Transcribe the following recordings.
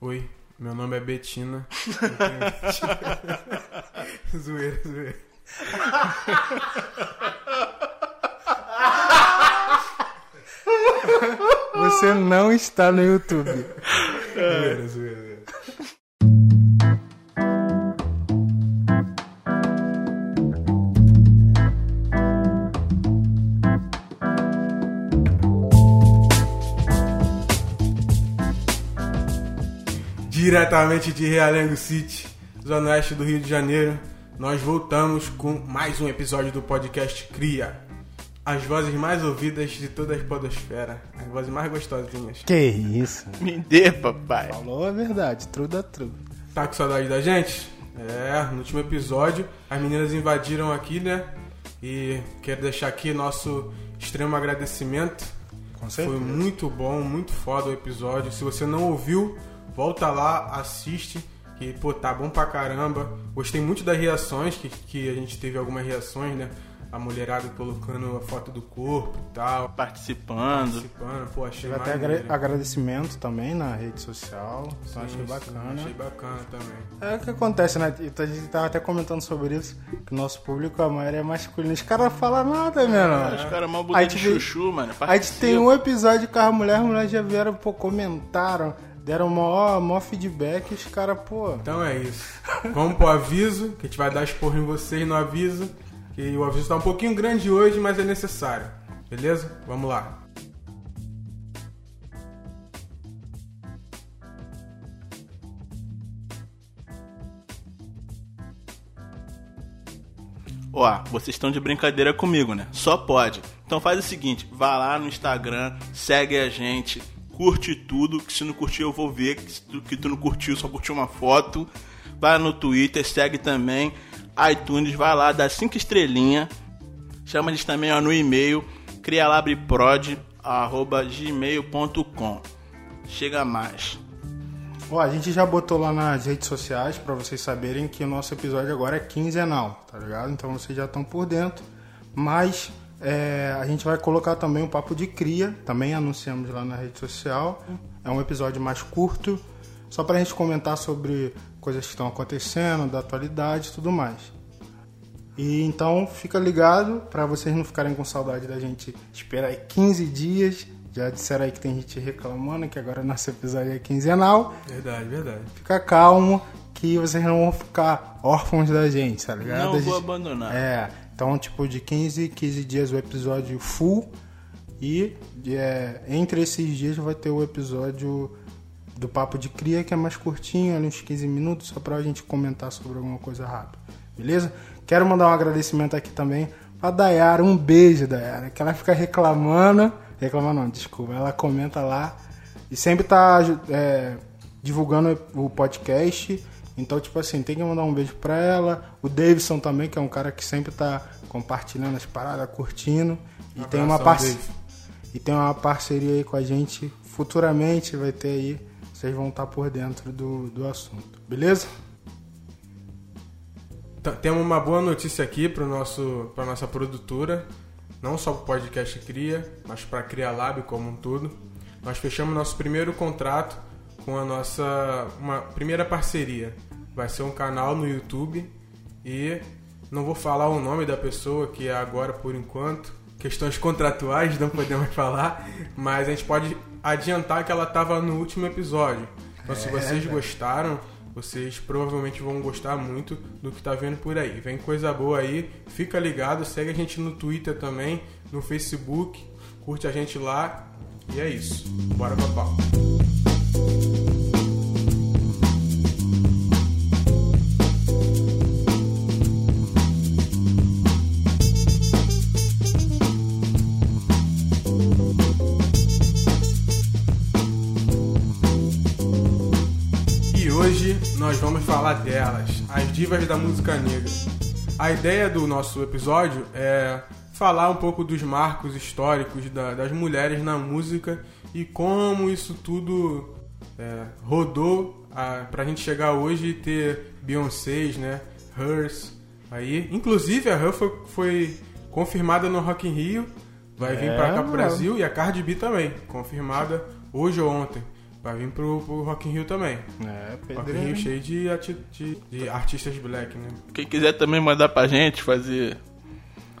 Oi, meu nome é Betina. tenho... zoeira, zoeira. Você não está no YouTube. zoeira, zoeira. Diretamente de Realengo City, Zona Oeste do Rio de Janeiro, nós voltamos com mais um episódio do podcast Cria. As vozes mais ouvidas de toda a podosfera. As vozes mais gostosinhas. Que isso? Me dê, papai. Falou a verdade, true da true. Tá com saudade da gente? É, no último episódio as meninas invadiram aqui, né? E quero deixar aqui nosso extremo agradecimento. Com Foi muito bom, muito foda o episódio. Se você não ouviu, volta lá, assiste. Que, pô, tá bom pra caramba. Gostei muito das reações, que, que a gente teve algumas reações, né? A mulherada colocando a foto do corpo e tal. Participando. Participando, pô, achei Teve até agra- agradecimento também na rede social. Então Sim, achei sim, bacana. Achei bacana também. É o que acontece, né? E A gente tava até comentando sobre isso, que o nosso público, a maioria é masculino. Os caras não falam nada, meu Os caras mal de chuchu, mano. A gente tem um episódio com as mulheres, as mulheres já vieram, pô, comentaram, deram maior, maior feedback, os caras, pô. Então é isso. Vamos pro aviso, que a gente vai dar esporro em vocês no aviso. E o aviso tá um pouquinho grande hoje, mas é necessário. Beleza? Vamos lá. Ó, vocês estão de brincadeira comigo, né? Só pode. Então faz o seguinte, vá lá no Instagram, segue a gente, curte tudo, que se não curtir eu vou ver, que, tu, que tu não curtiu, só curtiu uma foto. Vai no Twitter, segue também, iTunes, vai lá, dá cinco estrelinhas. Chama eles também ó, no e-mail, crialabrepod.gmail.com Chega mais. Ó, a gente já botou lá nas redes sociais pra vocês saberem que o nosso episódio agora é quinzenal, tá ligado? Então vocês já estão por dentro. Mas é, a gente vai colocar também o Papo de Cria, também anunciamos lá na rede social. É um episódio mais curto, só pra gente comentar sobre coisas que estão acontecendo, da atualidade e tudo mais. E então fica ligado pra vocês não ficarem com saudade da gente esperar aí 15 dias. Já disseram aí que tem gente reclamando que agora nosso episódio é quinzenal. Verdade, verdade. Fica calmo que vocês não vão ficar órfãos da gente, tá ligado? Não A vou gente- abandonar. É, então tipo de 15, 15 dias o episódio full e é, entre esses dias vai ter o episódio do Papo de Cria que é mais curtinho, ali uns 15 minutos, só pra gente comentar sobre alguma coisa rápida, beleza? Quero mandar um agradecimento aqui também pra Dayara, um beijo Dayara, que ela fica reclamando, reclamando não, desculpa, ela comenta lá e sempre tá é, divulgando o podcast. Então, tipo assim, tem que mandar um beijo pra ela. O Davidson também, que é um cara que sempre tá compartilhando as paradas, curtindo. E tem uma Abração, parceria. E tem uma parceria aí com a gente. Futuramente vai ter aí. Vocês vão estar por dentro do, do assunto. Beleza? T- Temos uma boa notícia aqui para nosso para nossa produtora, não só para o podcast Cria, mas para a Cria Lab como um todo. Nós fechamos nosso primeiro contrato com a nossa uma primeira parceria. Vai ser um canal no YouTube e não vou falar o nome da pessoa que é agora por enquanto, questões contratuais não podemos falar, mas a gente pode adiantar que ela estava no último episódio. Então se vocês gostaram, vocês provavelmente vão gostar muito do que tá vendo por aí. Vem coisa boa aí, fica ligado, segue a gente no Twitter também, no Facebook, curte a gente lá e é isso. Bora pra pau. Falar delas, as divas da música negra. A ideia do nosso episódio é falar um pouco dos marcos históricos da- das mulheres na música e como isso tudo é, rodou a, pra gente chegar hoje e ter Beyoncé, né, Hers aí. Inclusive a Her foi, foi confirmada no Rock in Rio, vai vir É, pra cá pro mano. Brasil e a Cardi B também, confirmada hoje ou ontem. Vai vir pro, pro Rock in Rio também. É, Rock in Rio cheio de, ati- de, de artistas black, né? Quem quiser também mandar pra gente fazer.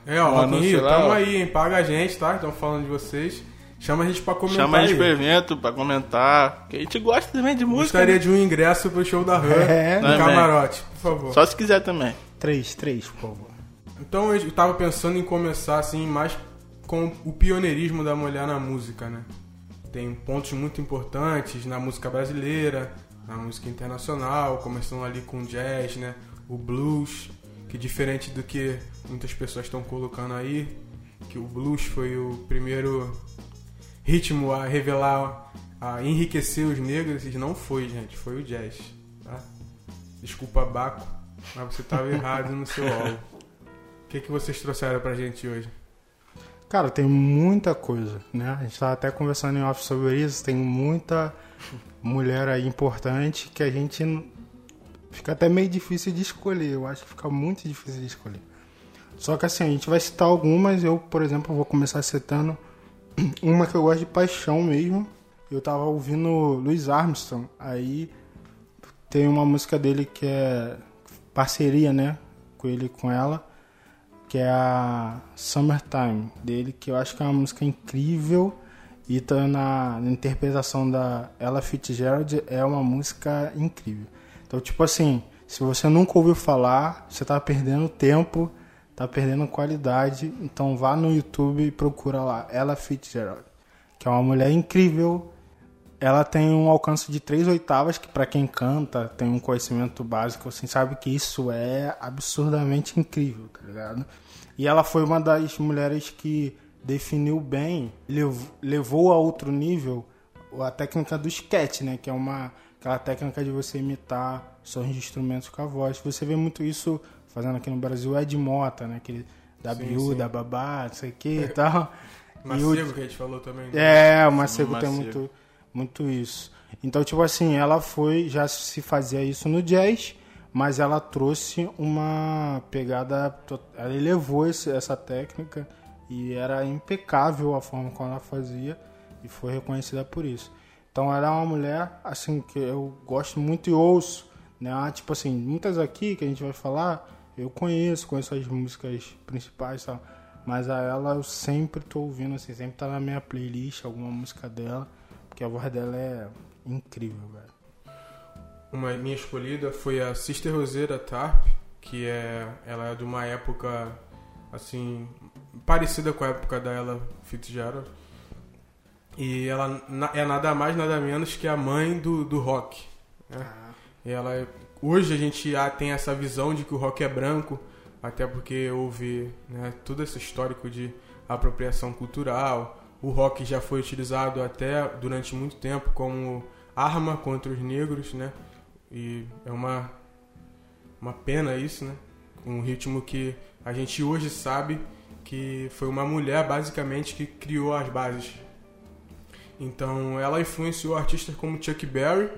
É, ó, Um Rock in Rio, lá, tamo ó. aí, hein? Paga a gente, tá? Estão falando de vocês. Chama a gente pra comentar Chama a gente aí. pro evento pra comentar. Que a gente gosta também de música. Gostaria né? de um ingresso pro show da Rã É. no Também. camarote, por favor. Só se quiser também. Três, três, por favor. Então eu tava pensando em começar assim mais com o pioneirismo da mulher na música, né? Tem pontos muito importantes na música brasileira, na música internacional, começando ali com o jazz, né? O blues, que diferente do que muitas pessoas estão colocando aí, que o blues foi o primeiro ritmo a revelar, a enriquecer os negros, e não foi, gente, foi o jazz, tá? Desculpa, Baco, mas você estava errado no seu alvo. O que, que vocês trouxeram pra gente hoje? Cara, tem muita coisa, né? A gente tava até conversando em off sobre isso. Tem muita mulher aí importante que a gente fica até meio difícil de escolher. Eu acho que fica muito difícil de escolher. Só que assim, a gente vai citar algumas. Eu, por exemplo, vou começar citando uma que eu gosto de paixão mesmo. Eu tava ouvindo Louis Armstrong. Aí tem uma música dele que é parceria, né? Com ele com ela que é a Summertime dele, que eu acho que é uma música incrível e tá na, na interpretação da Ella Fitzgerald é uma música incrível. Então, tipo assim, se você nunca ouviu falar, você tá perdendo tempo, tá perdendo qualidade, então vá no YouTube e procura lá Ella Fitzgerald, que é uma mulher incrível. Ela tem um alcance de três oitavas, que para quem canta, tem um conhecimento básico, assim, sabe que isso é absurdamente incrível, tá ligado? E ela foi uma das mulheres que definiu bem, lev- levou a outro nível a técnica do sketch, né? Que é uma aquela técnica de você imitar sons de instrumentos com a voz. Você vê muito isso fazendo aqui no Brasil, Ed Mota, né? Aquele da Sim, Biú, sim. da Babá, não sei o que e tal. E o- Macego que a gente falou também. né? é, o Macego tem muito, muito isso. Então, tipo assim, ela foi, já se fazia isso no jazz, mas ela trouxe uma pegada, ela elevou esse- essa técnica e era impecável a forma como ela fazia e foi reconhecida por isso. Então, ela é uma mulher, assim, que eu gosto muito e ouço, né? Ah, Tipo assim, muitas aqui que a gente vai falar, eu conheço, conheço as músicas principais e tal. Mas a ela eu sempre tô ouvindo, assim, sempre tá na minha playlist alguma música dela, porque a voz dela é incrível, velho. Uma minha escolhida foi a Sister Rosetta Tarp, que é ela é de uma época assim parecida com a época da Ella Fitzgerald. E ela é nada mais nada menos que a mãe do, do rock. né? E ela é- hoje a gente ah, tem essa visão de que o rock é branco, até porque houve né, todo esse histórico de apropriação cultural. O rock já foi utilizado até durante muito tempo como arma contra os negros, né? E é uma uma pena isso, né? Um ritmo que a gente hoje sabe que foi uma mulher basicamente que criou as bases. Então ela influenciou artistas como Chuck Berry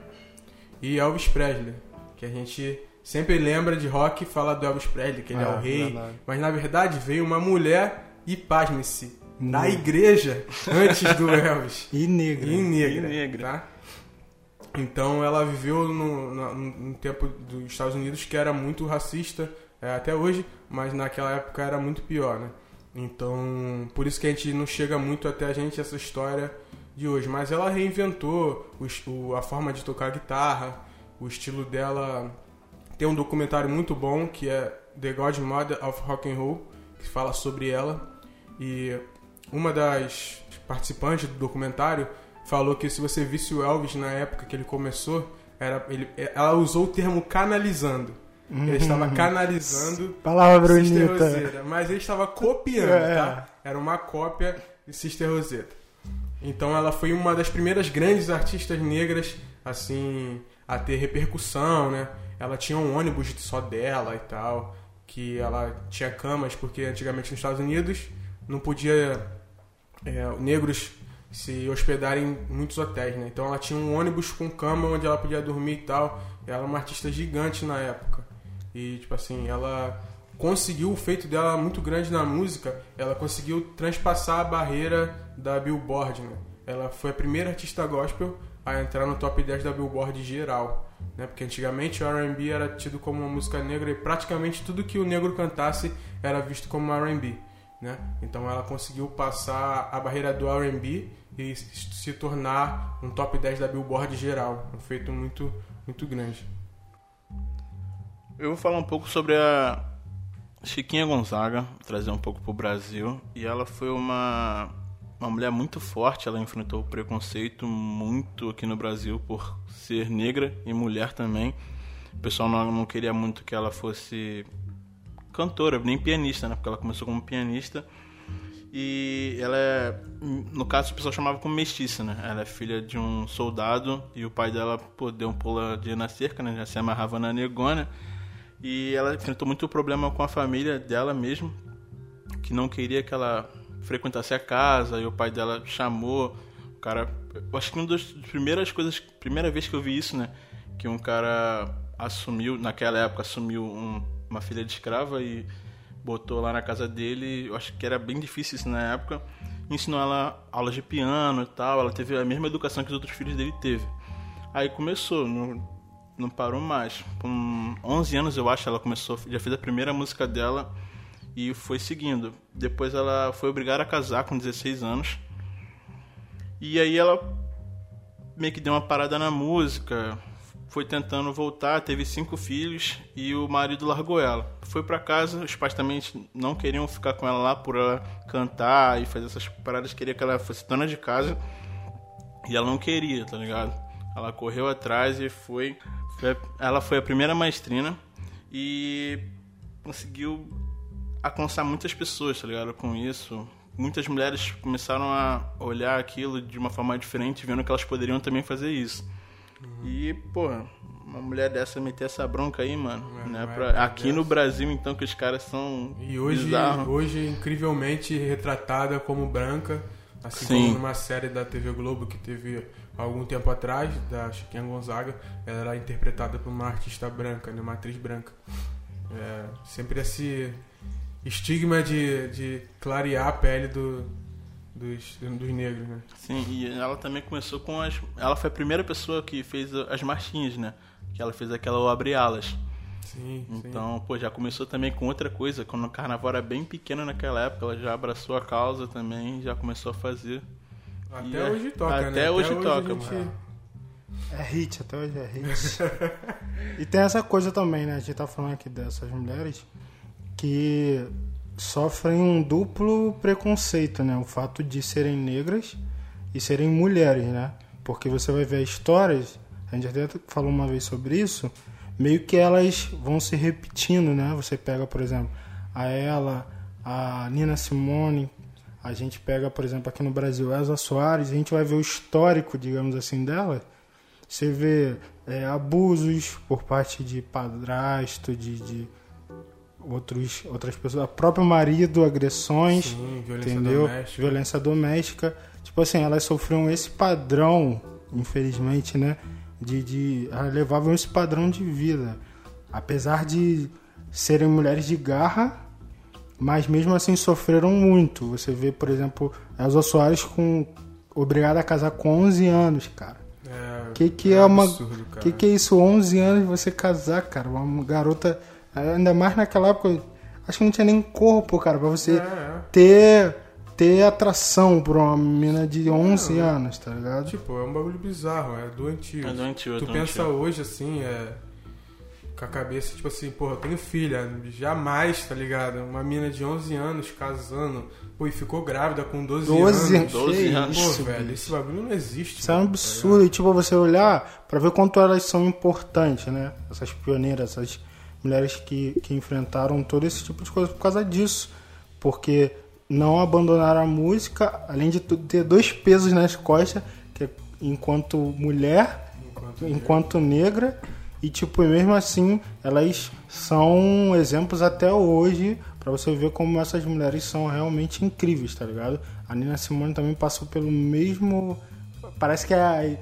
e Elvis Presley, que a gente sempre lembra de rock e fala do Elvis Presley, que ele é, É, o rei, verdade. mas na verdade veio uma mulher e pasme-se, Negra. igreja antes do Elvis. E negra. E negra. E negra. Tá? Então ela viveu no, no, no tempo dos Estados Unidos que era muito racista, é, até hoje, mas naquela época era muito pior, né? Então, por isso que a gente não chega muito até a gente essa história de hoje. Mas ela reinventou o o- a forma de tocar guitarra, o estilo dela. Tem um documentário muito bom que é The Godmother of Rock and Roll, que fala sobre ela. E uma das participantes do documentário falou que se você visse o Elvis na época que ele começou, era, ele, ela usou o termo canalizando. Ele estava canalizando Palavra bonita. Mas ele estava copiando, É. tá? Era uma cópia de Sister Rosetta. Então ela foi uma das primeiras grandes artistas negras, assim, a ter repercussão, né? Ela tinha um ônibus só dela e tal, que ela tinha camas, porque antigamente nos Estados Unidos não podia é, negros se hospedarem em muitos hotéis, né? Então ela tinha um ônibus com cama onde ela podia dormir e tal. Ela era uma artista gigante na época. E, tipo assim, ela conseguiu o feito dela muito grande na música. Ela conseguiu transpassar a barreira da Billboard, né? Ela foi a primeira artista gospel a entrar no top 10 da Billboard geral. Né? Porque antigamente o R&B era tido como uma música negra e praticamente tudo que o negro cantasse era visto como R&B. Né? Então ela conseguiu passar a barreira do R&B e se tornar um top 10 da Billboard geral. Um feito muito, muito grande. Eu vou falar um pouco sobre a Chiquinha Gonzaga, trazer um pouco pro Brasil. E ela foi uma, uma mulher muito forte, ela enfrentou preconceito muito aqui no Brasil por ser negra e mulher também. O pessoal não, não queria muito que ela fosse cantora, nem pianista, né? Porque ela começou como pianista. E ela é, no caso, o pessoal chamava como mestiça, né? Ela é filha de um soldado e o pai dela pô, deu um puladinho na cerca, né? Já se amarrava na negona. E ela enfrentou muito problema com a família dela mesmo, que não queria que ela frequentasse a casa, e o pai dela chamou o cara. Eu acho que uma das primeiras coisas, primeira vez que eu vi isso, né? Que um cara assumiu, naquela época, assumiu um, uma filha de escrava e botou lá na casa dele. Eu acho que era bem difícil isso na época. Ensinou ela aulas de piano e tal. Ela teve a mesma educação que os outros filhos dele teve. Aí começou, não, não parou mais. Com 11 anos, eu acho, ela começou, já fez a primeira música dela e foi seguindo. Depois ela foi obrigada a casar com 16 anos. E aí ela meio que deu uma parada na música, foi tentando voltar, teve cinco filhos e o marido largou ela. Foi para casa, os pais também não queriam ficar com ela lá por ela cantar e fazer essas paradas, queria que ela fosse dona de casa. E ela não queria, tá ligado? Ela correu atrás e foi, foi ela foi a primeira maestrina e conseguiu alcançar muitas pessoas, tá ligado? Com isso, muitas mulheres começaram a olhar aquilo de uma forma diferente, vendo que elas poderiam também fazer isso. Uhum. E, pô, uma mulher dessa meter essa bronca aí, mano, é, né? Pra, aqui no Brasil, então, que os caras são. E hoje, bizarros. hoje incrivelmente retratada como branca, assim Sim. como numa série da TV Globo que teve algum tempo atrás, da Chiquinha Gonzaga, ela era interpretada por uma artista branca, né? uma atriz branca. É, sempre esse estigma de, de clarear a pele do, dos, dos negros, né? Sim, e ela também começou com as. Ela foi a primeira pessoa que fez as marchinhas, né? Que ela fez aquela Abre Alas. Sim, então, sim. pô, já começou também com outra coisa. Quando o carnaval era bem pequeno naquela época, ela já abraçou a causa também, já começou a fazer. Até e é hoje é, toca, até né? Hoje até toca, hoje gente... É hit, até hoje é hit. e tem essa coisa também, né? A gente tá falando aqui dessas mulheres que sofrem um duplo preconceito, né? O fato de serem negras e serem mulheres, né? Porque você vai ver histórias, a gente até falou uma vez sobre isso, meio que elas vão se repetindo, né? Você pega, por exemplo, a ela, a Nina Simone, a gente pega, por exemplo, aqui no Brasil, Elza Soares, a gente vai ver o histórico, digamos assim, dela. Você vê é, abusos por parte de padrasto, de, de outros, outras pessoas, próprio marido, agressões, Sim, violência entendeu? Doméstica. Violência doméstica. Tipo assim, elas sofriam esse padrão, infelizmente, né? De, de elas levavam esse padrão de vida. Apesar de serem mulheres de garra, mas mesmo assim sofreram muito. Você vê, por exemplo, Elza Soares com obrigada a casar com 11 anos, cara. É, que que é, é uma absurdo, cara. que que é isso 11 anos você casar, cara? Uma garota Ainda mais naquela época, acho que não tinha nem corpo, cara, pra você É, é. ter ter atração por uma menina de 11 anos, tá ligado? Tipo, é um bagulho bizarro, é doentio. É doentio, é Tu doentio. pensa hoje, assim, é... Com a cabeça, tipo assim, porra, eu tenho filha, jamais, tá ligado? Uma mina de 11 anos casando, pô, e ficou grávida com 12, 12 anos. 12 que anos. Pô, isso, velho, esse bagulho não existe. Isso é um mano, tá absurdo. e tipo, você olhar pra ver quanto elas são importantes, né? Essas pioneiras, essas mulheres que, que enfrentaram todo esse tipo de coisa por causa disso. Porque não abandonaram a música, além de ter dois pesos nas costas, que é enquanto mulher, Enquanto- enquanto negra, e tipo, mesmo assim, elas são exemplos até hoje pra você ver como essas mulheres são realmente incríveis, tá ligado? A Nina Simone também passou pelo mesmo. Parece que é,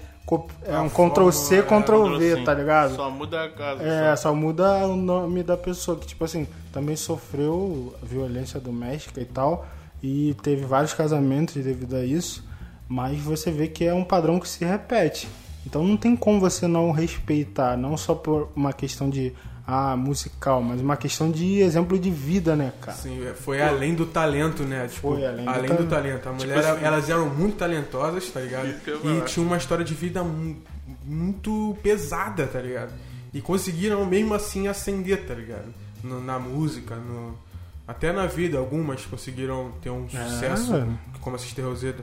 é um Ctrl C, fórmula, Ctrl V, tá ligado? Só muda a casa. É, só. só muda o nome da pessoa, que tipo assim, também sofreu violência doméstica e tal, e teve vários casamentos devido a isso, mas você vê que é um padrão que se repete. Então não tem como você não respeitar, não só por uma questão de ah, musical, mas uma questão de exemplo de vida, né, cara? Sim, é, foi além do talento, né? Tipo, Foi além do além talento. do talento. A mulher, Tipo assim- elas eram muito talentosas, tá ligado? E tinha uma história de vida mu- muito pesada, tá ligado? E conseguiram mesmo assim ascender, tá ligado? No- na música, no, até na vida, algumas conseguiram ter um sucesso, velho. como a Sister Rosetta,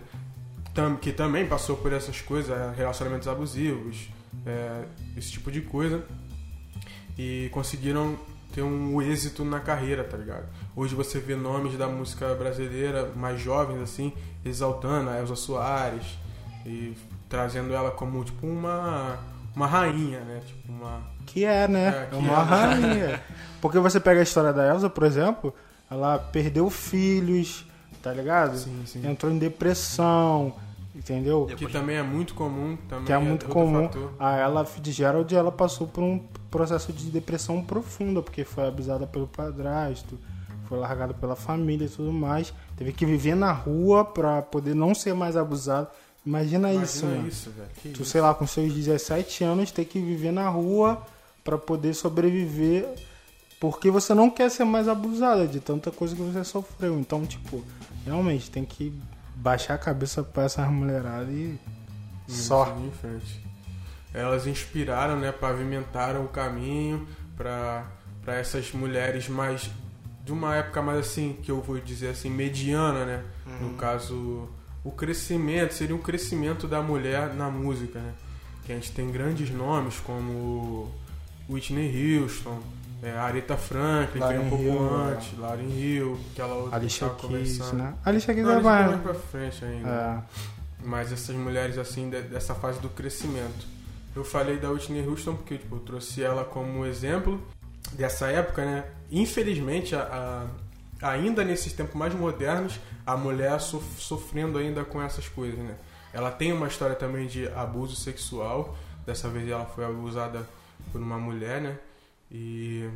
tam- que também passou por essas coisas, é, relacionamentos abusivos, é, esse tipo de coisa e conseguiram ter um êxito na carreira, tá ligado? Hoje você vê nomes da música brasileira mais jovens assim, exaltando a Elza Soares e trazendo ela como tipo uma uma rainha, né? Tipo uma Que é, né? É, É, que uma é. rainha. Porque você pega a história da Elsa, por exemplo, ela perdeu filhos, tá ligado? sim, sim. Entrou em depressão, entendeu? que também é muito comum, também Que é muito outro comum. fator. A ela Fitzgerald, ela passou por um processo de depressão profunda, porque foi abusada pelo padrasto, foi largada pela família e tudo mais. Teve que viver na rua pra poder não ser mais abusada. Imagina, isso, Imagina mano. isso, velho. Que Tu, isso. sei lá, com seus 17 anos, ter que viver na rua pra poder sobreviver, porque você não quer ser mais abusada de tanta coisa que você sofreu. Então, tipo, realmente tem que baixar a cabeça pra essas mulheradas e só. Seguir em frente. Elas inspiraram, né, pavimentaram o caminho para essas mulheres mais de uma época mais assim, que eu vou dizer assim, mediana, né? Uhum. No caso, o crescimento, seria um crescimento da mulher na música, né? Que a gente tem grandes nomes como Whitney Houston, é, Aretha Franklin, que veio um pouco Hill, antes, Lauryn Hill, que ela outra que Alicia tava Keys, né? Alicia Keys é vão mais pra frente ainda. É. Mas essas mulheres, assim, de- dessa fase do crescimento. Eu falei da Whitney Houston porque, tipo, eu trouxe ela como exemplo dessa época, né? Infelizmente, a- a- ainda nesses tempos mais modernos, a mulher sof- sofrendo ainda com essas coisas, né? Ela tem uma história também de abuso sexual. Dessa vez ela foi abusada por uma mulher, né? E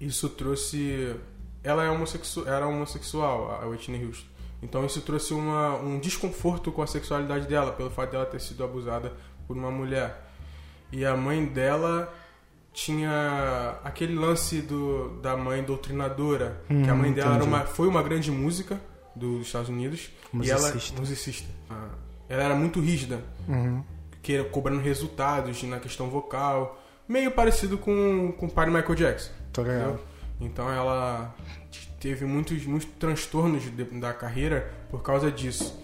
isso trouxe... Ela é homossexu... era homossexual, a Whitney Houston. Então isso trouxe uma, um desconforto com a sexualidade dela, pelo fato dela ter sido abusada por uma mulher. E a mãe dela tinha aquele lance do, da mãe doutrinadora, que a mãe Hum, dela era entendi. uma, foi uma grande música dos Estados Unidos. E ela, Musicista. musicista. Ah, Ela era muito rígida, Uhum. que cobrando resultados na questão vocal, meio parecido com, com o pai do Michael Jackson. Tô ligado. Então ela teve muitos, muitos transtornos de- da carreira por causa disso.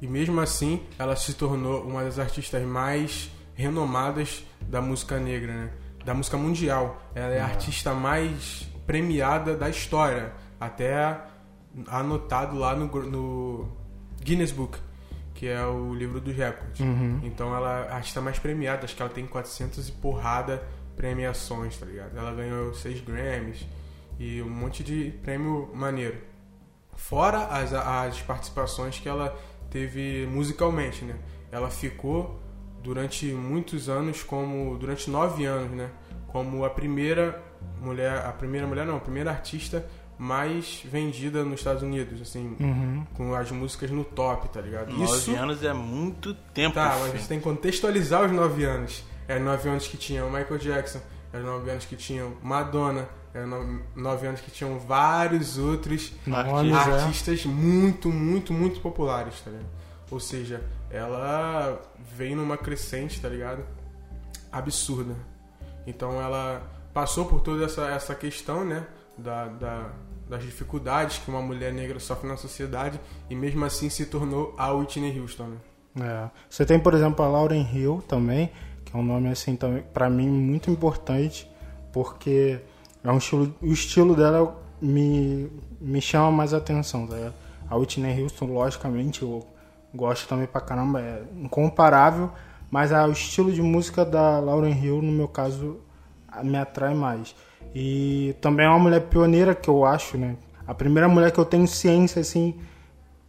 E mesmo assim, ela se tornou uma das artistas mais renomadas da música negra, né? Da música mundial. Ela é a artista mais premiada da história. Até anotado lá no, no Guinness Book, que é o livro dos recordes. Uhum. Então ela é a artista mais premiada, acho que ela tem 400 e porrada premiações, tá ligado? Ela ganhou 6 Grammys e um monte de prêmio maneiro. Fora as, as participações que ela teve musicalmente, né? Ela ficou durante muitos anos como durante nove anos, né? Como a primeira mulher, a primeira mulher não, a primeira artista mais vendida nos Estados Unidos, assim, Uhum. com as músicas no top, tá ligado? Nove anos é muito tempo. Tá, mas filho. você tem que contextualizar os 9 anos. Eram 9 anos que tinham Michael Jackson, eram 9 anos que tinham Madonna, eram 9 anos que tinham vários outros é. artistas muito, muito, muito populares, tá ligado? Ou seja, ela veio numa crescente, tá ligado? Absurda. Então ela passou por toda essa, essa questão, né? Da, da- das dificuldades que uma mulher negra sofre na sociedade e mesmo assim se tornou a Whitney Houston, né? É. Você tem, por exemplo, a Lauren Hill também, que é um nome assim para mim muito importante, porque é um estilo, o estilo dela me, me chama mais atenção, tá? A Whitney Houston, logicamente, eu gosto também pra caramba, é incomparável, mas a- o estilo de música da Lauren Hill, no meu caso, me atrai mais. E também é uma mulher pioneira que eu acho, né? A primeira mulher que eu tenho ciência, assim,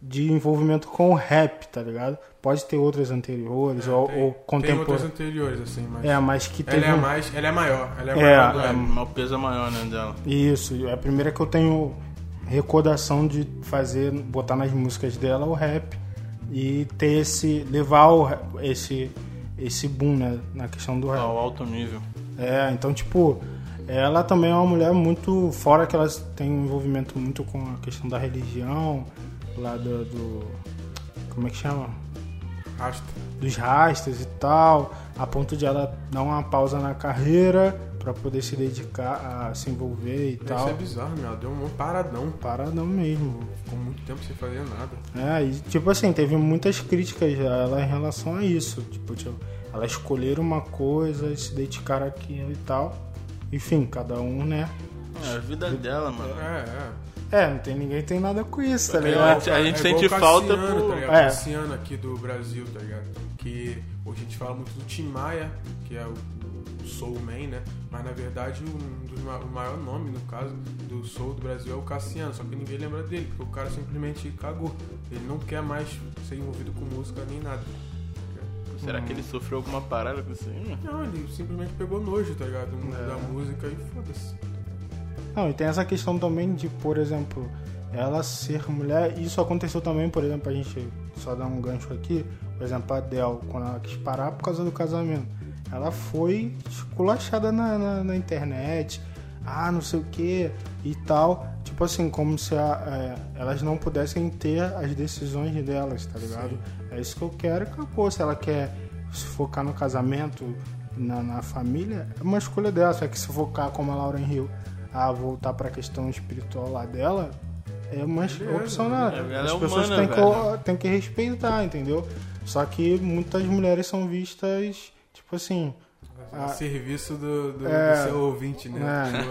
de envolvimento com o rap, tá ligado? Pode ter outras anteriores ou, É, Tem- ou Tem outras contemporâneas. anteriores, assim, mas. É, mas que ela teve. é um- mais. Ela é maior. Ela é, É, maior É, mas o peso é maior, né, dela. Isso, é a primeira que eu tenho recordação de fazer, botar nas músicas dela o rap e ter esse. levar o, esse, esse boom, né? Na questão do rap. Ao alto nível. É, então, tipo, ela também é uma mulher muito. Fora que ela tem um envolvimento muito com a questão da religião, lá do. do- como é que chama? Rasta. Dos rastas e tal, a ponto de ela dar uma pausa na carreira pra poder se dedicar a se envolver e Isso tal. é bizarro, meu. Deu um paradão. Paradão mesmo. Ficou muito tempo sem fazer nada. É, e tipo assim, teve muitas críticas a ela em relação a isso. Tipo, tipo, ela escolher uma coisa e se dedicar àquilo e tal. Enfim, cada um, né? É a vida dela, mano. É, é. É, não tem ninguém tem nada com isso, tá É, ligado? a gente é sente falta Cassiano, por- Tá ligado? É. Cassiano aqui do Brasil, tá ligado? Que hoje a gente fala muito do Tim Maia, que é o, o Soul Man, né? Mas na verdade um dos, o maior nome, no caso, do Soul do Brasil é o Cassiano, só que ninguém lembra dele, porque o cara simplesmente cagou. Ele não quer mais ser envolvido com música nem nada. Será que ele sofreu alguma parada com isso aí? mano? Não, ele simplesmente pegou nojo, tá ligado? É. da música e foda-se. Não, e tem essa questão também de, por exemplo, ela ser mulher. Isso aconteceu também, por exemplo, a gente só dar um gancho aqui. Por exemplo, a Adele, quando ela quis parar por causa do casamento, ela foi esculachada na, na, na internet. Ah, não sei o que e tal. Tipo assim, como se a- é, elas não pudessem ter as decisões delas, tá ligado? É isso que eu quero e acabou. Se ela quer se focar no casamento, na, na família, é uma escolha dela. Só que se focar como a Lauren Hill, a voltar pra questão espiritual lá dela, é uma Beleza, opção dela. ela é As pessoas humana, têm, que, têm que respeitar, entendeu? Só que muitas mulheres são vistas, tipo assim. A serviço do, do, É. do seu ouvinte, né?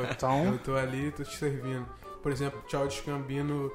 É, então- Eu tô ali, tô te servindo. Por exemplo, Childish Gambino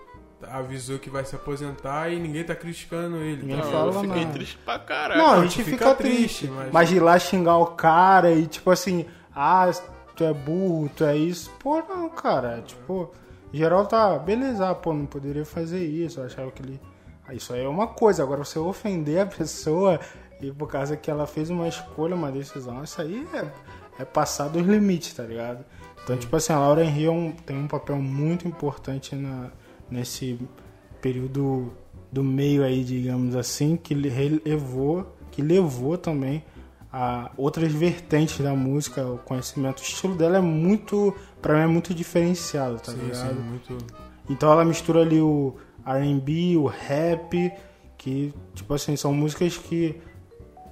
avisou que vai se aposentar e ninguém tá criticando ele. Ninguém tá fala eu fiquei nada. triste pra caralho. Não, a gente tu fica, fica triste. triste, mas... mas- ir lá xingar o cara e tipo assim, ah, tu é burro, tu é isso. Pô, não, cara. Tipo, geral tá, beleza, pô, não poderia fazer isso. Eu achava que ele. Ah, Isso aí é uma coisa. Agora você ofender a pessoa e por causa que ela fez uma escolha, uma decisão, isso aí é, é passar dos limites, tá ligado? Então, tipo assim, a Lauren Hill é um- tem um papel muito importante na, nesse período do meio aí, digamos assim, que le- levou, que levou também a outras vertentes da música, o conhecimento. O estilo dela é muito, pra mim é muito diferenciado, tá Sim, ligado? sim, muito. Então ela mistura ali o R&B, o rap, que tipo assim são músicas que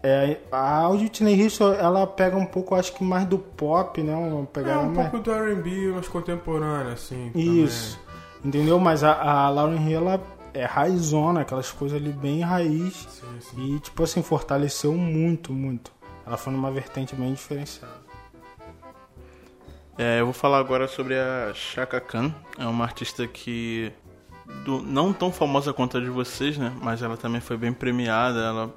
é, a Whitney Houston ela pega um pouco, acho que mais do pop, né? Uma É um mais pouco do R&B, mas contemporâneo, assim. isso, entendeu? Mas a, a Lauren Hill ela é raizona, aquelas coisas ali bem raiz também. Sim, sim. e tipo assim fortaleceu muito, muito. Ela foi numa vertente bem diferenciada. É, eu vou falar agora sobre a Chaka Khan. É uma artista que do- não tão famosa quanto a de vocês, né? Mas ela também foi bem premiada. Ela,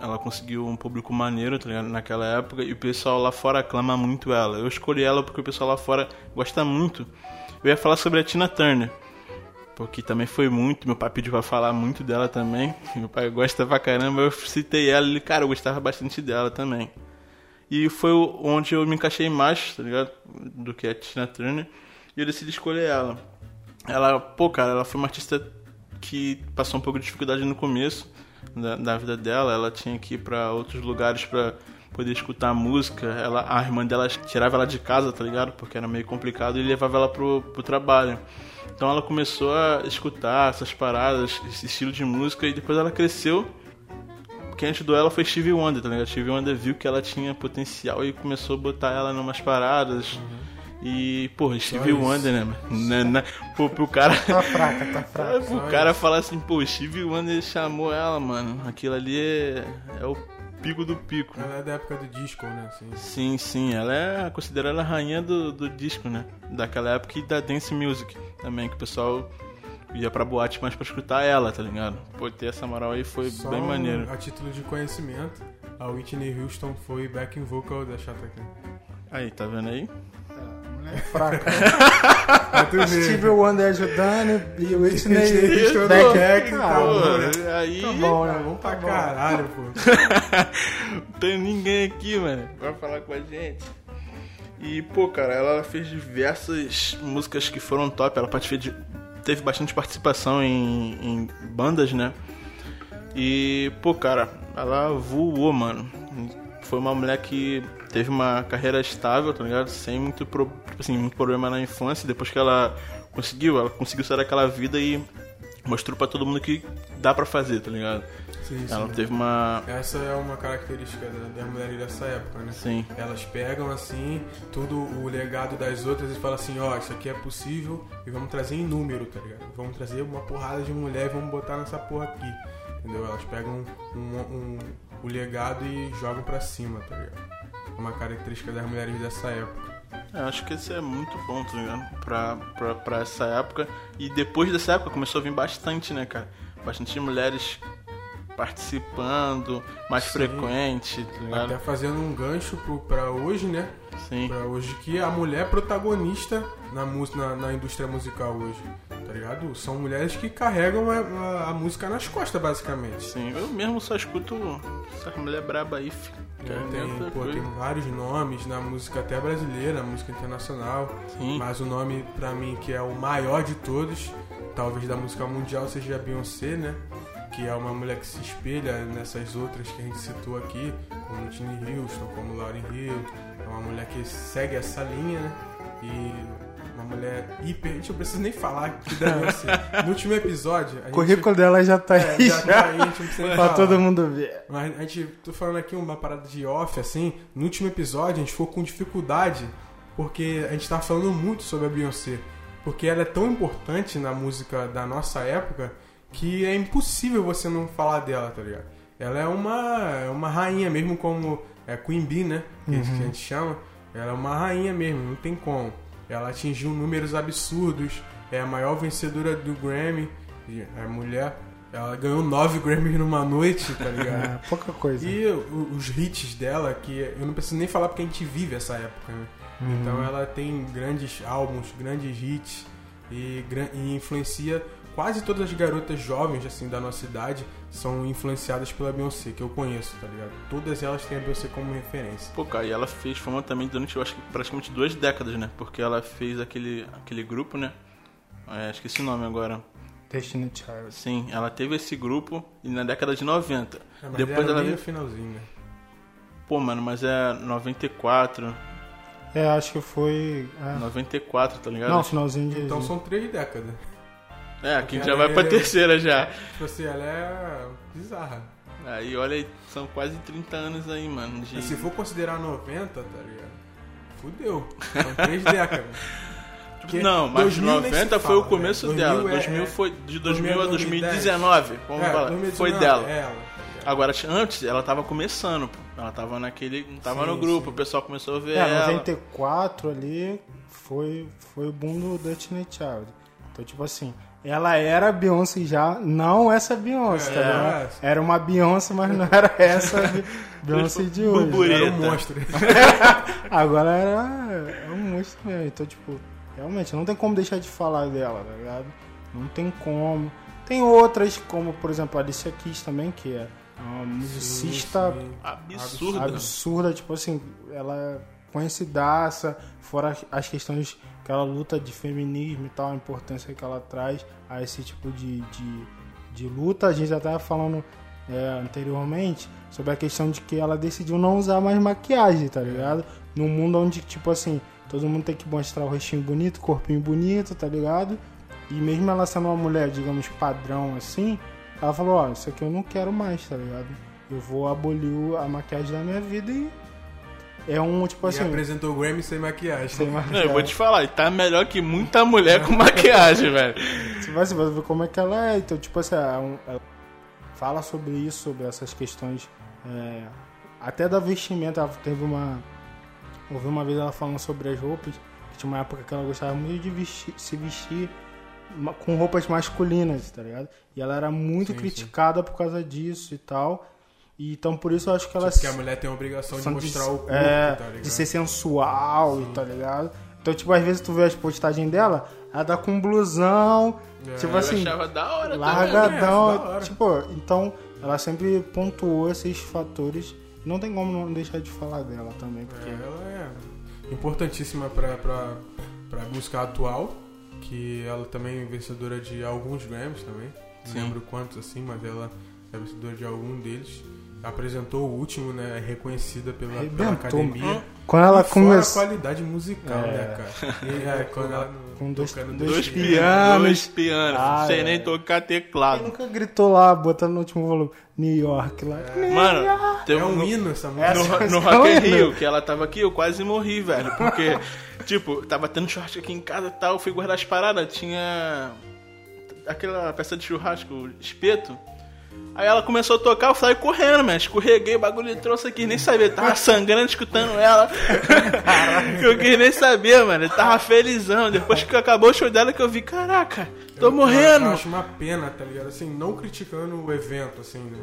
ela conseguiu um público maneiro, tá ligado? Naquela época. E o pessoal lá fora aclama muito ela. Eu escolhi ela porque o pessoal lá fora gosta muito. Eu ia falar sobre a Tina Turner. Porque também foi muito, meu pai pediu pra falar muito dela também. Meu pai gosta pra caramba, eu citei ela e cara, eu gostava bastante dela também. E foi onde eu me encaixei mais, tá ligado? Do que a Tina Turner. E eu decidi escolher ela. Ela, pô, cara, ela foi uma artista que passou um pouco de dificuldade no começo da, da vida dela. Ela tinha que ir pra outros lugares pra poder escutar música. Ela, a irmã dela tirava ela de casa, tá ligado? Porque era meio complicado e levava ela pro, pro trabalho. Então ela começou a escutar essas paradas, esse estilo de música, e depois ela cresceu quem ajudou ela foi Stevie Wonder, tá ligado? Stevie Wonder viu que ela tinha potencial e começou a botar ela em umas paradas. E, porra, Stevie isso. Wonder, né, mano? Né, né? Pô, pro cara. Tá fraca, tá fraca. pro cara falar assim, pô, Stevie Wonder chamou ela, mano. Aquilo ali é, é o pico do pico. Ela é da época do disco, né? Assim. Sim, sim, ela é considerada a rainha do, do disco, né? Daquela época e da dance music também, que o pessoal ia pra boate mais pra escutar ela, tá ligado? Pô, ter essa moral aí foi Só bem um- maneiro. A título de conhecimento, a Whitney Houston foi backing vocal da Chata Khan. Aí, tá vendo aí? Fraca. Tu ver. Steve Wonder ajudando e o Whitney Whitney Houston back no back. back, pô. mano. aí Tá bom, né? Bom pra Tá caralho, pô. não tem ninguém aqui, mano, pra falar com a gente. E, pô, cara, ela fez diversas músicas que foram top. Ela teve bastante participação em, em bandas, né? E, pô, cara, ela voou, mano. foi uma mulher que teve uma carreira estável, tá ligado? Sem muito, pro, assim, muito problema na infância. Depois que ela conseguiu, ela conseguiu sair daquela vida e mostrou pra todo mundo que dá pra fazer, tá ligado? Sim, Ela sim. teve uma. Essa é uma característica da- das mulheres dessa época, né? Sim. Elas pegam assim tudo o legado das outras e falam assim, ó, isso aqui é possível e vamos trazer em número, tá ligado? Vamos trazer uma porrada de mulher e vamos botar nessa porra aqui. Entendeu? Elas pegam um, um- o legado e jogam pra cima, tá ligado? É uma característica das mulheres dessa época. Eu acho que isso é muito bom, tá ligado? Pra, pra, pra essa época. E depois dessa época começou a vir bastante, né, cara? Bastante mulheres participando, mais Sim. frequente, tá ligado? Até fazendo um gancho pro, pra hoje, né? Sim. Pra hoje que a mulher é protagonista na, na, na indústria musical hoje, tá ligado? São mulheres que carregam a, a- a música nas costas, basicamente. Sim, eu mesmo só escuto essa mulher braba aí, é tem, pô, tem vários nomes na música até brasileira, na música internacional. Sim. Mas o nome, pra mim, que é o maior de todos, talvez da música mundial, seja a Beyoncé, né? Que é uma mulher que se espelha nessas outras que a gente citou aqui, como Whitney Houston, como Lauryn Hill. É uma mulher que segue essa linha, né? E uma mulher hiper... A gente não precisa nem falar aqui da Beyoncé. No último episódio... O currículo dela já tá É, aí, já tá aí, a gente não precisa nem pra falar. todo mundo ver. Mas a gente, tô falando aqui uma parada de off, assim, no último episódio a gente ficou com dificuldade, porque a gente tava falando muito sobre a Beyoncé. Porque ela é tão importante na música da nossa época que é impossível você não falar dela, tá ligado? Ela é uma, é uma rainha mesmo como é Queen Bee, né? Que, a gente- que a gente chama. Ela é uma rainha mesmo, não tem como. Ela atingiu números absurdos, é a maior vencedora do Grammy. A mulher, ela ganhou nove Grammys numa noite, tá ligado? É, pouca coisa. E os hits dela, que eu não preciso nem falar porque a gente vive essa época, né? Então ela tem grandes álbuns, grandes hits e, e influencia quase todas as garotas jovens assim da nossa idade são influenciadas pela Beyoncé, que eu conheço, tá ligado? Todas elas têm a Beyoncé como referência. Pô, cara, e ela fez fama também durante, eu acho que praticamente duas décadas, né? Porque ela fez aquele, aquele grupo, né? É, esqueci o nome agora. Destiny Child. Sim, ela teve esse grupo e na década de 90. É, mas Depois era ela veio. finalzinho, né? Pô, mano, mas é 94. É, acho que foi. é. 94, tá ligado? Não, finalzinho de. Então são três décadas. É, aqui Porque já vai pra é- terceira já. Tipo assim, ela é bizarra. Aí, olha aí, são quase 30 anos aí, mano. De... Se for considerar 90, tá ligado? Fudeu. São três décadas. Porque Não, mas 2000 nem se 90 foi fala, o começo né? dela. 2000 é- 2000 foi de 2000 a 2010. 2019. Vamos É, falar. 2019 Foi dela. é ela, tá? Agora, antes, ela tava começando, pô. Ela tava naquele. Não tava Sim, no grupo, sim. o pessoal começou a ver É, ela. 94 ali foi, foi o boom do Destiny Child. Então, tipo assim, ela era Beyoncé já, não essa Beyoncé, tá É. ligado? Era uma Beyoncé, mas não era essa Be- Beyoncé de hoje. Burbureta. Era um monstro. Agora era é um monstro mesmo. Então, tipo, realmente, não tem como deixar de falar dela, tá ligado? Não tem como. Tem outras, como, por exemplo, a Alicia Keys também, que é uma musicista Sim, sim. Absurda. absurda, tipo assim, ela conhecidaça, fora as questões que ela luta de feminismo e tal, a importância que ela traz a esse tipo de, de, de luta. A gente já estava falando é, anteriormente sobre a questão de que ela decidiu não usar mais maquiagem, tá ligado? Num mundo onde, tipo assim, todo mundo tem que mostrar o rostinho bonito, corpinho bonito, tá ligado? E mesmo ela sendo uma mulher, digamos, padrão assim, ela falou, ó, isso aqui eu não quero mais, tá ligado? Eu vou abolir a maquiagem da minha vida e é um, tipo E assim, apresentou o Grammy sem maquiagem. sem Não, maquiagem. eu vou te falar, e tá melhor que muita mulher com maquiagem, velho. Você vai, você vai ver como é que ela é. Então, tipo assim, é ela fala sobre isso, sobre essas questões, é, até da vestimenta. Ela teve uma. Ouvi uma vez ela falando sobre as roupas, que tinha uma época que ela gostava muito de vestir- se vestir com roupas masculinas, tá ligado? E ela era muito Sim, criticada por causa disso e tal. E, então, por isso eu acho que ela. Porque a mulher tem a obrigação de mostrar o corpo, é, tá ligado? de ser sensual e tá ligado? Então, tipo, às vezes tu vê as postagens dela, ela tá com um blusão, É, tipo assim, achava da hora também. largadão. É, da hora. tipo, então ela sempre pontuou esses fatores. Não tem como não deixar de falar dela também, porque. É, ela é importantíssima pra, pra, pra música atual, que ela também é vencedora de alguns Grammys também. Não Sim. lembro quantos assim, mas ela é vencedora de algum deles. Apresentou o último, né? É reconhecida pela, pela academia. Quando ela começou. a qualidade musical, É. né, cara? E, é, quando ela Com dois- tocando dois Dois pianos. Dois pianos. Ah, não sei é. nem tocar teclado. nunca gritou lá, botando no último volume? New York lá. Mano, teve É um no- hino essa música. No, Essa no música Rock in é horrível. Rio, que ela tava aqui, eu quase morri, velho. Porque, tipo, tava tendo churrasco aqui em casa e tal, eu fui guardar as paradas, tinha aquela peça de churrasco, espeto. Aí ela começou a tocar, eu saí correndo, mano. Escorreguei, o bagulho trouxe aqui, nem sabia. Tava sangrando escutando ela. eu quis nem saber, mano. Eu tava felizão. Depois que acabou o show dela, que eu vi, caraca, tô Eu- morrendo. Eu acho uma pena, tá ligado? Assim, não criticando o evento, assim, né?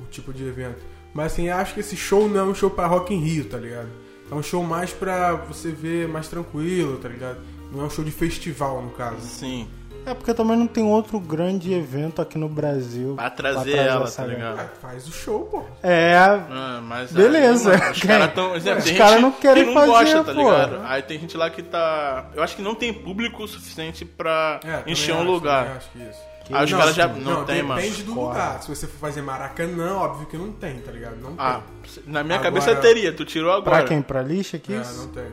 O tipo de evento. Mas assim, acho que esse show não é um show pra Rock in Rio, tá ligado? É um show mais pra você ver mais tranquilo, tá ligado? Não é um show de festival, no caso. Sim, É porque também não tem outro grande evento aqui no Brasil. pra trazer ela, essa tá galera. ligado? Ah, faz o show, pô. É, Ah, mas Beleza. aí, mano, os caras tão. Exemplo, Os caras não querem que não fazer, gosta, tá pô. ligado? Aí tem gente lá que tá. Eu acho que não tem público suficiente pra É, encher um acho, lugar. também Acho que isso. Aí os Não, caras já sim. não, tem, mano. Depende do Corre. lugar. Se você for fazer Maracanã, óbvio que não tem, tá ligado? Não Ah, tem. na minha Agora- cabeça teria, tu tirou agora. pra quem? Pra lixa que É, isso? não tem.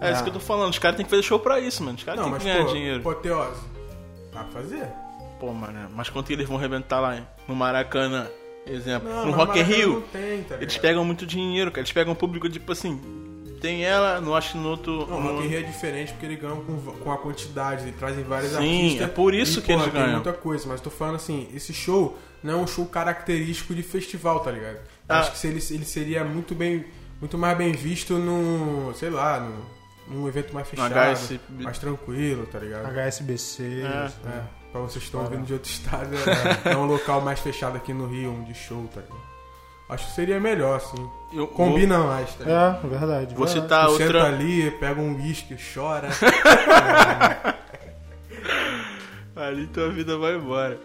É isso que eu tô falando, os caras têm que fazer show pra isso, mano. Os caras Não, têm que ganhar pô, dinheiro. apoteose. Dá pra fazer? Pô, mano, mas quanto eles vão arrebentar lá hein? no Maracanã? Exemplo. Não, no Rock in Rio, tem, tá eles pegam muito dinheiro, cara. Eles pegam um público, tipo assim. Tem ela, não acho no outro. Não, o no- Rock in Rio é diferente porque eles ganham com, com a quantidade, eles trazem vários Sim, artistas. é por isso e, que eles porra, tem ganham. muita coisa, mas tô falando assim, esse show não é um show característico de festival, tá ligado? Ah. Acho que ele, ele seria muito bem, muito mais bem visto no, sei lá, no, num evento mais fechado, HSB. mais tranquilo, tá ligado? HSBC. É. É, né? pra vocês que estão ouvindo de outro estado, é, é um local mais fechado aqui no Rio, um de show, tá ligado? Acho que seria melhor, assim. Eu- Combina mais, tá ligado? É, verdade. Vou verdade. citar senta outra. ali, pega um uísque, chora. Ali tua vida vai embora.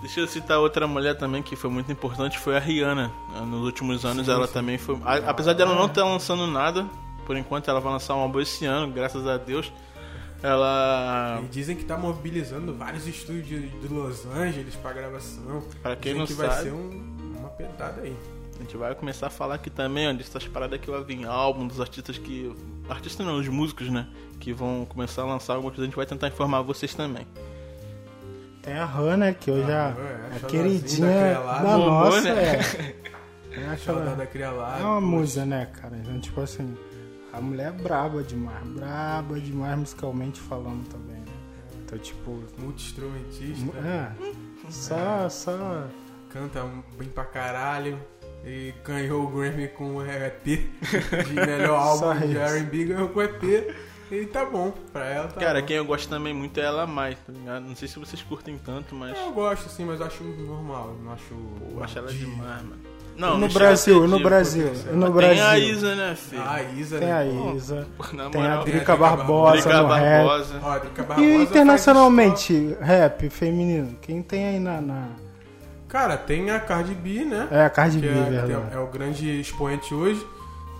Deixa eu citar outra mulher também que foi muito importante, foi a Rihanna. Nos últimos anos ela também foi. a- Apesar dela não estar lançando nada, por enquanto ela vai lançar um álbum esse ano, graças a Deus. Ela. E dizem que tá mobilizando vários estúdios de, de Los Angeles pra gravação. Pra quem Dizem não que sabe. vai ser um- uma pedada aí. A gente vai começar a falar aqui também, ó, dessas paradas que vai vir álbum, dos artistas que. Artistas não, os músicos, né? Que vão começar a lançar alguma coisa, a gente vai tentar informar vocês também. Tem a Han, né? Que hoje Ah, é, é, a a queridinha da. Momô, nossa. né? É. É, aquela, da Crialada. é uma musa, né, cara? Então, tipo assim, a mulher é braba demais. Braba demais musicalmente falando também, né? Então, tipo. Multi-instrumentista. É. Só, só. Canta bem pra caralho. E ganhou o Grammy com o EP de melhor álbum de. R&B. Ganhou com o EP. E tá bom. Pra ela tá Cara, bom. quem eu gosto também muito é ela mais, tá ligado? Não sei se vocês curtem tanto, mas. Eu gosto, assim, mas acho normal. Não acho... Eu acho ela demais, mano. Não, no a Brasil, no Brasil, no Tem Brasil. a Isa, né, filho? Ah, a Isa, Tem né? a Pô, Isa, Na tem a moral, Dri- Drica Barbosa Drica no rap. Ó, a Drica Barbosa E internacionalmente, rap feminino, quem tem aí na. na- Cara, tem a Cardi B, né? É, a Cardi que B, é, verdade. é- é o grande expoente hoje.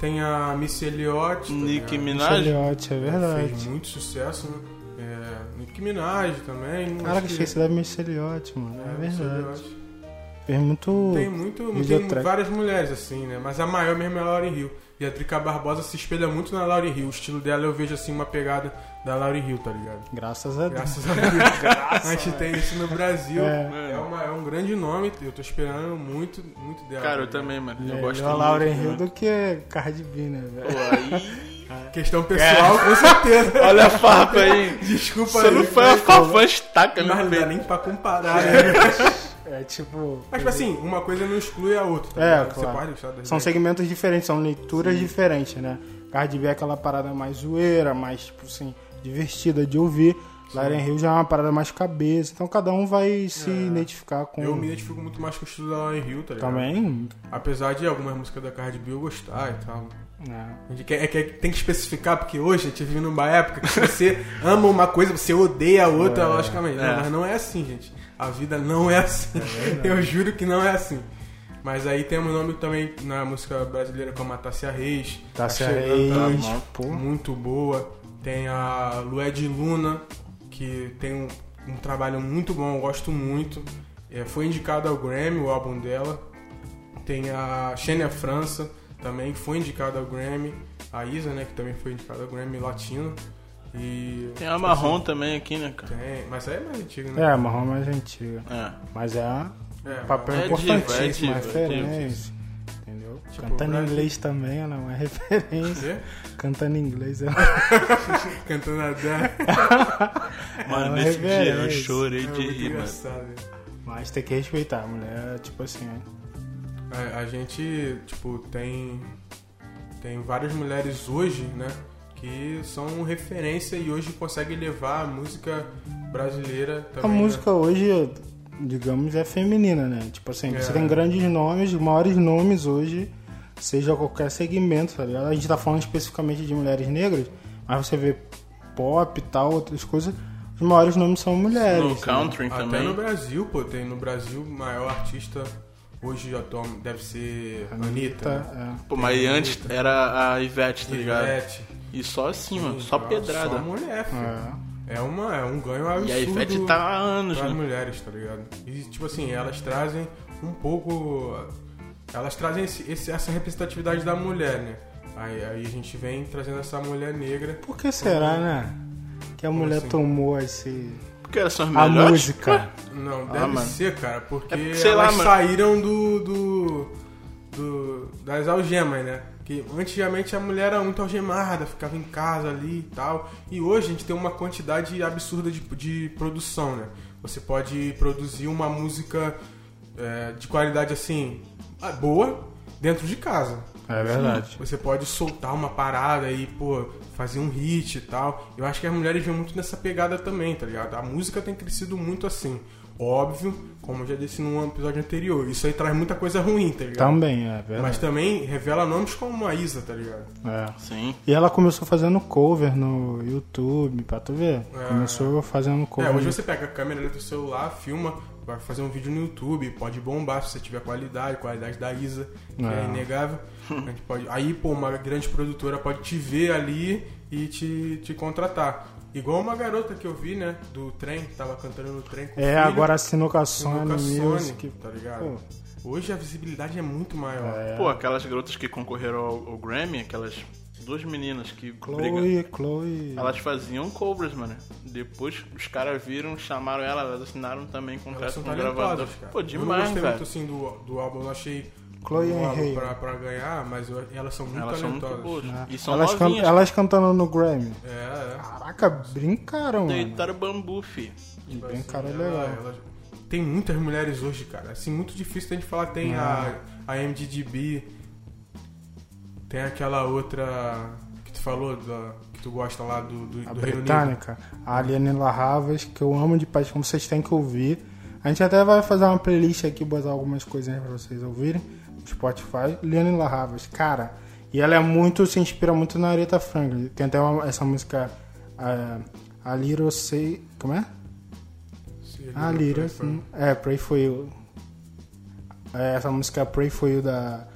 Tem a Missy Elliott. Nicki? Minaj. Elliott, é verdade. Fez muito sucesso, né? É, Nicki Minaj também. Caraca, acho que- esqueci da Missy Elliott, mano. É, É, Missy verdade. Fez muito. Tem muito, tem várias mulheres assim, né? Mas a maior mesmo é a Lauryn Hill. E a Drica Barbosa se espelha muito na Lauryn Hill. O estilo dela eu vejo assim uma pegada da Lauryn Hill, tá ligado? Graças a Deus. Graças a Deus. a gente tem isso no Brasil. É. É, uma- é um grande nome. Eu tô esperando muito, muito dela. Cara, eu tá ligado? também, mano. Eu Melhor gosto a Lauren muito, Hill muito. do que Cardi B, né, velho? Pô, aí... Questão pessoal, com certeza. Olha a farpa aí. Desculpa Você aí, não foi a farpa estaca, Mas não né? dá nem pra comparar, né? É tipo. Mas, tipo assim, uma coisa não exclui a outra. tá É, claro. Você pode gostar das São duas. segmentos diferentes, são leituras diferentes, né? Cardi B é aquela parada mais zoeira, mais, tipo assim, divertida de ouvir. Lauren Hill já é uma parada mais cabeça. Então cada um vai se identificar com. É. Eu me identifico muito mais com o estilo da Lauryn Hill, tá ligado? Também. Apesar de algumas músicas da Cardi B eu gostar e tal. né? A gente quer, é que tem que especificar, porque hoje a gente vive numa época que você ama uma coisa, você odeia a outra, É. logicamente. Não, É. mas não é assim, gente. A vida não é assim. eu juro que não é assim. Mas aí temos nome também na música brasileira como a Tássia Reis. Tássia Tá Reis, tá. Muito boa. Tem a Lued Luna, que tem um, um trabalho muito bom, eu gosto muito. É, foi indicado ao Grammy, o álbum dela. tem a Xênia França, também que foi indicada ao Grammy. A Isa, né, que também foi indicada ao Grammy Latino. E. Tem a Marrom também aqui, né, cara? Tem, mas aí é mais antigo, né? É, a marrom mais antiga. É. Mas é um É, papel É importantíssimo, é diva, é referência. Entendeu? Tipo, Cantando em inglês também, não é referência. Quê? Cantando em inglês é Cantando a Dan. Mano, É uma nesse dia eu chorei É de rir, mano. Mas tem que respeitar, a mulher, tipo assim, A, a gente, tipo, tem. Tem várias mulheres hoje, né? Que são referência e hoje conseguem levar a música brasileira A também. né? música hoje, digamos, é feminina, né? Tipo assim, você É. tem grandes nomes, maiores nomes hoje, seja qualquer segmento, tá ligado? A gente tá falando especificamente de mulheres negras, mas você vê pop e tal, outras coisas, os maiores nomes são mulheres. No né? country Até também. no Brasil, pô, tem no Brasil o maior artista hoje atual deve ser Anitta. né? é. Pô, mas antes era a Ivete, tá ligado? Ivete. E só assim, mano. Sim, Só Só pedrada. mulher, filho. É. É, uma, é um ganho absurdo. E a Ivete tá há anos, né? mulheres, tá ligado? E, tipo assim, elas trazem um pouco. Elas trazem esse- esse- essa representatividade da mulher, né? Aí, aí a gente vem trazendo essa mulher negra. Por que será, né? Que a mulher assim? tomou esse. Porque elas são as a melhores. música. Não, Ah, deve mano. ser, cara, porque É porque, sei lá, elas mano. saíram do, do, do- das algemas, né? Que antigamente a mulher era muito algemada, ficava em casa ali e tal. E hoje a gente tem uma quantidade absurda de, de produção, né? Você pode produzir uma música é, de qualidade assim ah, boa dentro de casa. É verdade. Você pode soltar uma parada e, pô, fazer um hit e tal. Eu acho que as mulheres vêm muito nessa pegada também, tá ligado? A música tem crescido muito assim. Óbvio, como eu já disse num episódio anterior, isso aí traz muita coisa ruim, tá ligado? Também, é verdade. Mas também revela nomes como a Isa, tá ligado? É. Sim. E ela começou fazendo cover no YouTube, pra tu ver. É. Começou fazendo É, cover. hoje você pega a câmera do celular, filma, vai fazer um vídeo no YouTube, pode bombar se você tiver qualidade, qualidade da Isa, que é, É. inegável. A gente pode, aí, pô, uma grande produtora pode te ver ali e te, te contratar. Igual uma garota que eu vi, né, do trem, tava cantando no trem com É, filho, agora assinou com a com Sony a Sony, Music. tá ligado? Pô. Hoje a visibilidade é muito maior. É. Pô, aquelas garotas que concorreram ao, ao Grammy, aquelas duas meninas que brigam. Chloe, Chloe. Elas faziam covers, mano. Depois os caras viram, chamaram ela, elas assinaram também contrato com o gravador. cara. Pô, eu não demais, gostei velho. muito assim do, do álbum, eu achei Chloe Henry. pra, pra ganhar, mas eu- elas são muito Elas são muito talentosas. né? E são elas, can- elas cantando no Grammy. É, é. Caraca, brincaram. Deitaram bambu, fi. Brincaram Ela- legal. ela- Tem muitas mulheres hoje, cara. Assim, muito difícil da gente falar. Tem a, a MDDB, tem aquela outra que tu falou, da, que tu gosta lá do, do, A do Reino Unido. britânica, a Aliane Larravas, que eu amo de paixão, vocês têm que ouvir. A gente até vai fazer uma playlist aqui, botar algumas coisinhas pra vocês ouvirem Spotify. Aliane Larravas, cara, e ela é muito, se inspira muito na Aretha Franklin. Tem até uma- essa música, a, a Little Say, como é? A Little, é, Pray For You. É, essa música Pray For You da,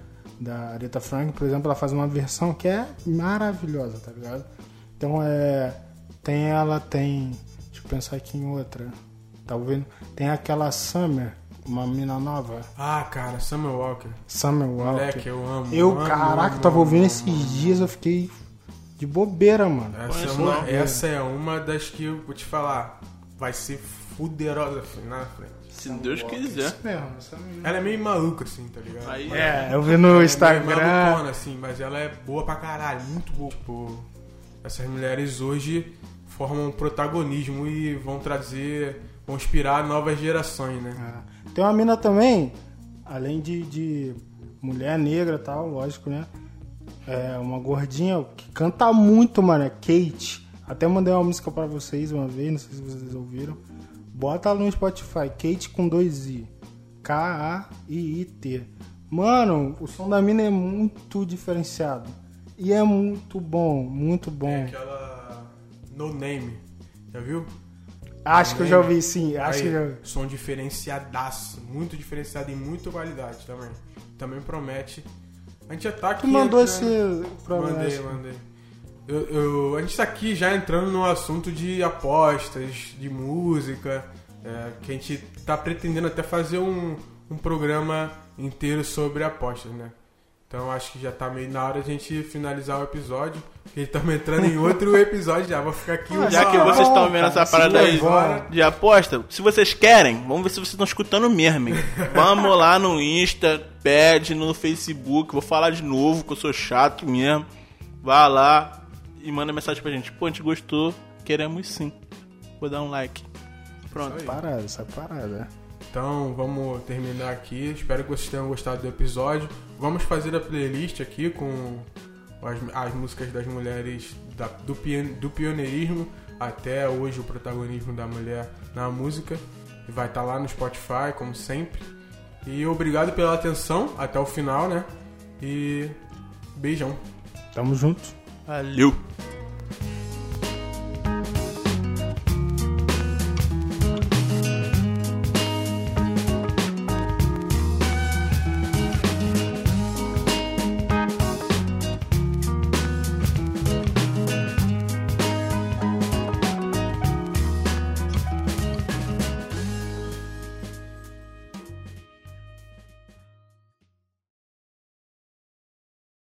da Aretha Franklin, por exemplo, ela faz uma versão que é maravilhosa, tá ligado? Então é. Tem ela, tem. Deixa eu pensar aqui em outra. Tá ouvindo? Tem aquela Summer, uma mina nova. Ah, cara, Summer Walker. Summer Walker. Moleque, eu amo. eu, amo, caraca, amo, tava ouvindo amo, esses amo. dias, eu fiquei de bobeira, mano. Essa é, uma, essa é uma das que eu vou te falar. Vai ser fuderosa filho, na frente. Se Deus quiser. Isso mesmo, essa menina. Ela é meio maluca, assim, tá ligado? Aí, É, eu vi no Ela é meio Instagram. malucona, assim, mas ela é boa pra caralho, muito boa. Tipo, essas mulheres hoje formam um protagonismo e vão trazer, vão inspirar novas gerações, né? É. Tem uma mina também, além de, de mulher negra e tal, lógico, né? É uma gordinha que canta muito, mano, é Kate. Até mandei uma música pra vocês uma vez, não sei se vocês ouviram. Bota ela no Spotify, Kate com dois I. K-A-I-I-T. Mano, o som da mina é muito diferenciado. E é muito bom, muito bom. É aquela No Name, já viu? Acho que eu já ouvi, sim. Acho Aí, que já... som diferenciadaço, muito diferenciado e muita qualidade também. Também promete. A gente já tá aqui. Tu mandou entrando- esse pra Mandei, mandei. Eu, eu- a gente tá aqui já entrando no assunto de apostas, de música, é, que a gente tá pretendendo até fazer um um programa inteiro sobre apostas, né? Então acho que já tá meio na hora a gente finalizar o episódio. Porque estamos entrando em outro episódio já. Vou ficar aqui um Já que Tá vocês estão vendo essa se parada aí de aposta, se vocês querem, vamos ver se vocês estão escutando mesmo, hein? Vamos lá no Insta, pede no Facebook, vou falar de novo, que eu sou chato mesmo. Vá lá e manda mensagem pra gente. Pô, a gente gostou, queremos sim. Vou dar um like. Pronto. Isso aí. Parada, essa parada. Então vamos terminar aqui. Espero que vocês tenham gostado do episódio. Vamos fazer a playlist aqui com as, as músicas das mulheres da- do, do pioneirismo até hoje o protagonismo da mulher na música. E vai estar lá no Spotify, como sempre. E obrigado pela atenção até o final, né? E beijão. Tamo junto. Valeu.